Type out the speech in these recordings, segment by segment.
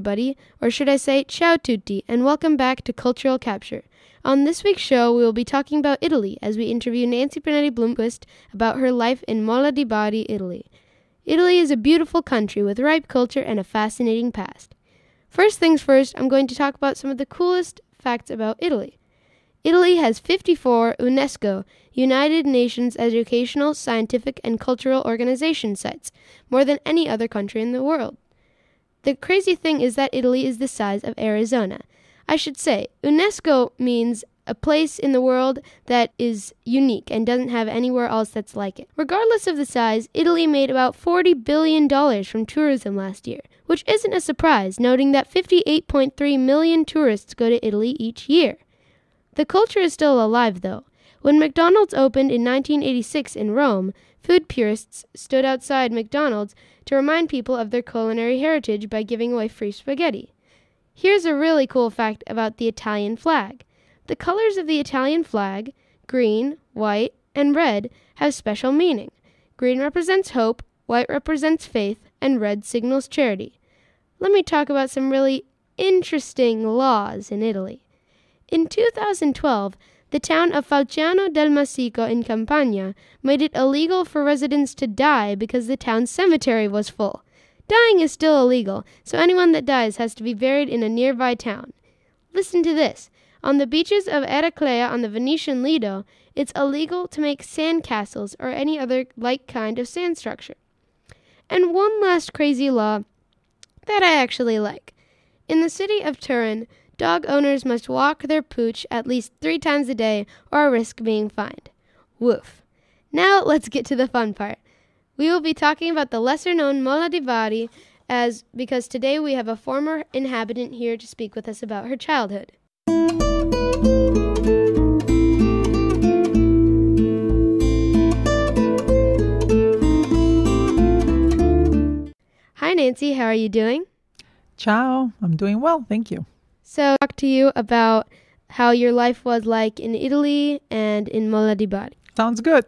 everybody, or should I say, ciao tutti, and welcome back to Cultural Capture. On this week's show, we will be talking about Italy as we interview Nancy Brunetti Blomquist about her life in Mola di Bari, Italy. Italy is a beautiful country with ripe culture and a fascinating past. First things first, I'm going to talk about some of the coolest facts about Italy. Italy has 54 UNESCO United Nations Educational, Scientific, and Cultural Organization sites, more than any other country in the world. The crazy thing is that Italy is the size of Arizona. I should say, UNESCO means a place in the world that is unique and doesn't have anywhere else that's like it. Regardless of the size, Italy made about $40 billion from tourism last year, which isn't a surprise, noting that 58.3 million tourists go to Italy each year. The culture is still alive, though. When McDonald's opened in 1986 in Rome, food purists stood outside McDonald's to remind people of their culinary heritage by giving away free spaghetti. Here's a really cool fact about the Italian flag. The colors of the Italian flag, green, white, and red, have special meaning. Green represents hope, white represents faith, and red signals charity. Let me talk about some really interesting laws in Italy. In 2012, the town of Falciano del Massico in Campania made it illegal for residents to die because the town's cemetery was full. Dying is still illegal, so anyone that dies has to be buried in a nearby town. Listen to this. On the beaches of Eraclea on the Venetian Lido, it's illegal to make sand castles or any other like kind of sand structure. And one last crazy law that I actually like. In the city of Turin, Dog owners must walk their pooch at least three times a day or risk being fined. Woof. Now let's get to the fun part. We will be talking about the lesser known Mola di Bari as because today we have a former inhabitant here to speak with us about her childhood. Hi Nancy, how are you doing? Ciao, I'm doing well, thank you. So, talk to you about how your life was like in Italy and in Mola di Bari. Sounds good.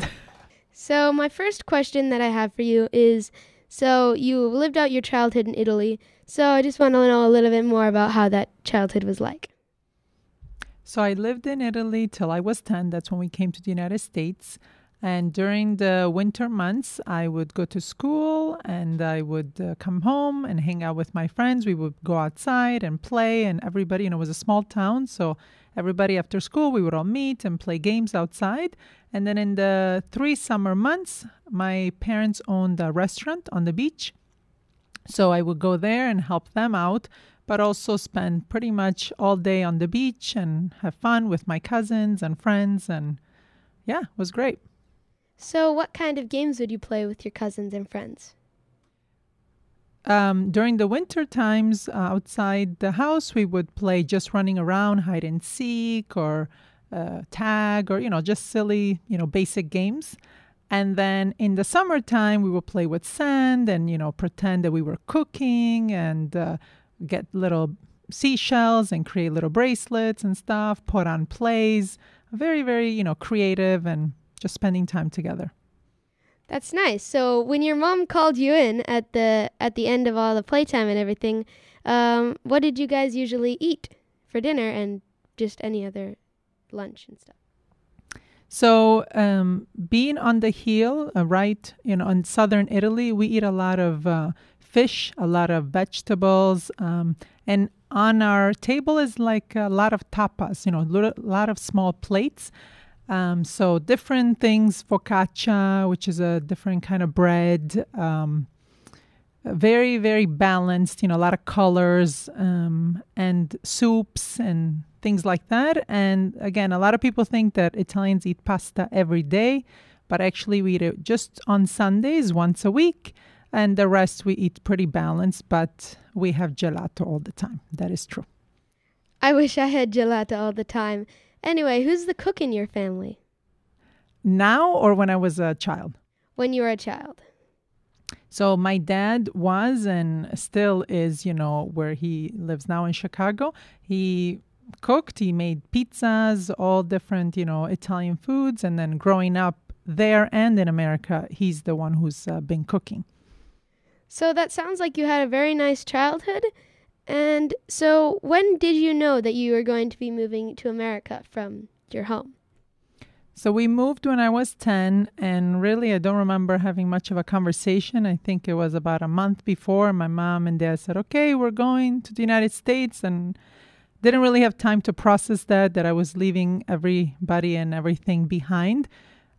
So, my first question that I have for you is so you lived out your childhood in Italy. So, I just want to know a little bit more about how that childhood was like. So, I lived in Italy till I was 10. That's when we came to the United States. And during the winter months, I would go to school and I would uh, come home and hang out with my friends. We would go outside and play, and everybody, you know, it was a small town. So everybody after school, we would all meet and play games outside. And then in the three summer months, my parents owned a restaurant on the beach. So I would go there and help them out, but also spend pretty much all day on the beach and have fun with my cousins and friends. And yeah, it was great. So, what kind of games would you play with your cousins and friends? Um, during the winter times uh, outside the house, we would play just running around, hide and seek, or uh, tag, or you know, just silly, you know, basic games. And then in the summertime, we would play with sand and you know, pretend that we were cooking and uh, get little seashells and create little bracelets and stuff. Put on plays. Very, very, you know, creative and just spending time together. That's nice. So when your mom called you in at the at the end of all the playtime and everything, um, what did you guys usually eat for dinner and just any other lunch and stuff? So um, being on the hill, uh, right, you know, in southern Italy, we eat a lot of uh, fish, a lot of vegetables, um, and on our table is like a lot of tapas, you know, a lot of small plates. Um, so different things, focaccia, which is a different kind of bread. Um, very, very balanced, you know, a lot of colors um, and soups and things like that. And again, a lot of people think that Italians eat pasta every day, but actually we eat it just on Sundays once a week. And the rest we eat pretty balanced, but we have gelato all the time. That is true. I wish I had gelato all the time. Anyway, who's the cook in your family? Now or when I was a child? When you were a child. So my dad was and still is, you know, where he lives now in Chicago. He cooked, he made pizzas, all different, you know, Italian foods. And then growing up there and in America, he's the one who's uh, been cooking. So that sounds like you had a very nice childhood. And so, when did you know that you were going to be moving to America from your home? So we moved when I was 10, and really I don't remember having much of a conversation. I think it was about a month before my mom and dad said, Okay, we're going to the United States, and didn't really have time to process that, that I was leaving everybody and everything behind.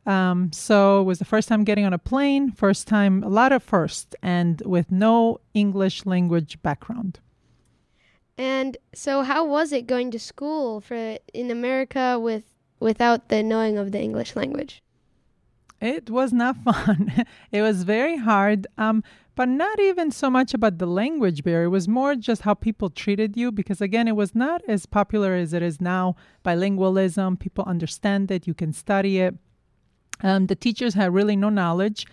Um, so it was the first time getting on a plane, first time, a lot of first, and with no English language background. And so, how was it going to school for in America with without the knowing of the English language? It was not fun. it was very hard, um, but not even so much about the language barrier. It was more just how people treated you because, again, it was not as popular as it is now. Bilingualism, people understand it, you can study it. Um, the teachers had really no knowledge.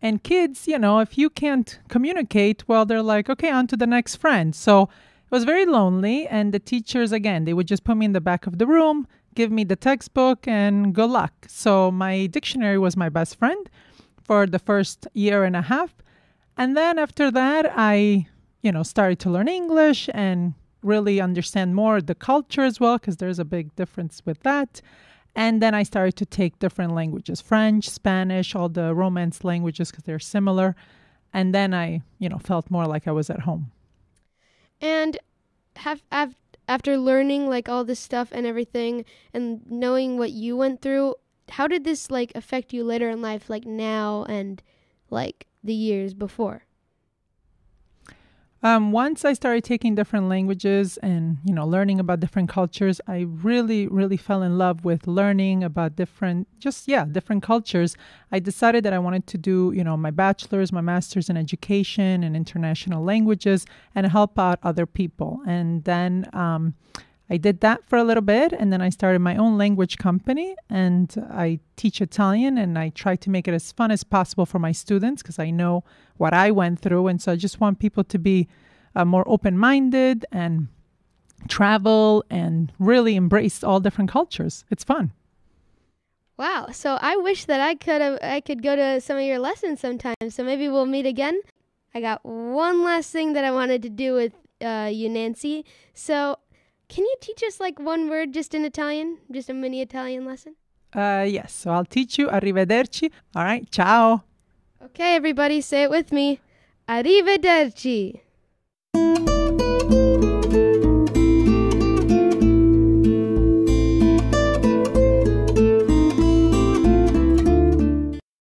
And kids, you know, if you can't communicate, well, they're like, okay, on to the next friend. So it was very lonely. And the teachers, again, they would just put me in the back of the room, give me the textbook, and good luck. So my dictionary was my best friend for the first year and a half. And then after that, I, you know, started to learn English and really understand more the culture as well, because there's a big difference with that. And then I started to take different languages French, Spanish, all the Romance languages because they're similar. And then I, you know, felt more like I was at home. And have, have after learning like all this stuff and everything and knowing what you went through, how did this like affect you later in life like now and like the years before? Um, once I started taking different languages and you know learning about different cultures, I really, really fell in love with learning about different, just yeah, different cultures. I decided that I wanted to do you know my bachelor's, my master's in education and international languages, and help out other people. And then um, I did that for a little bit, and then I started my own language company, and I teach Italian, and I try to make it as fun as possible for my students because I know what I went through, and so I just want people to be uh, more open-minded and travel and really embrace all different cultures. It's fun. Wow! So I wish that I could have I could go to some of your lessons sometime. So maybe we'll meet again. I got one last thing that I wanted to do with uh, you, Nancy. So can you teach us like one word just in Italian? Just a mini Italian lesson? Uh, yes, so I'll teach you. Arrivederci. All right, ciao. Okay, everybody, say it with me. Arrivederci.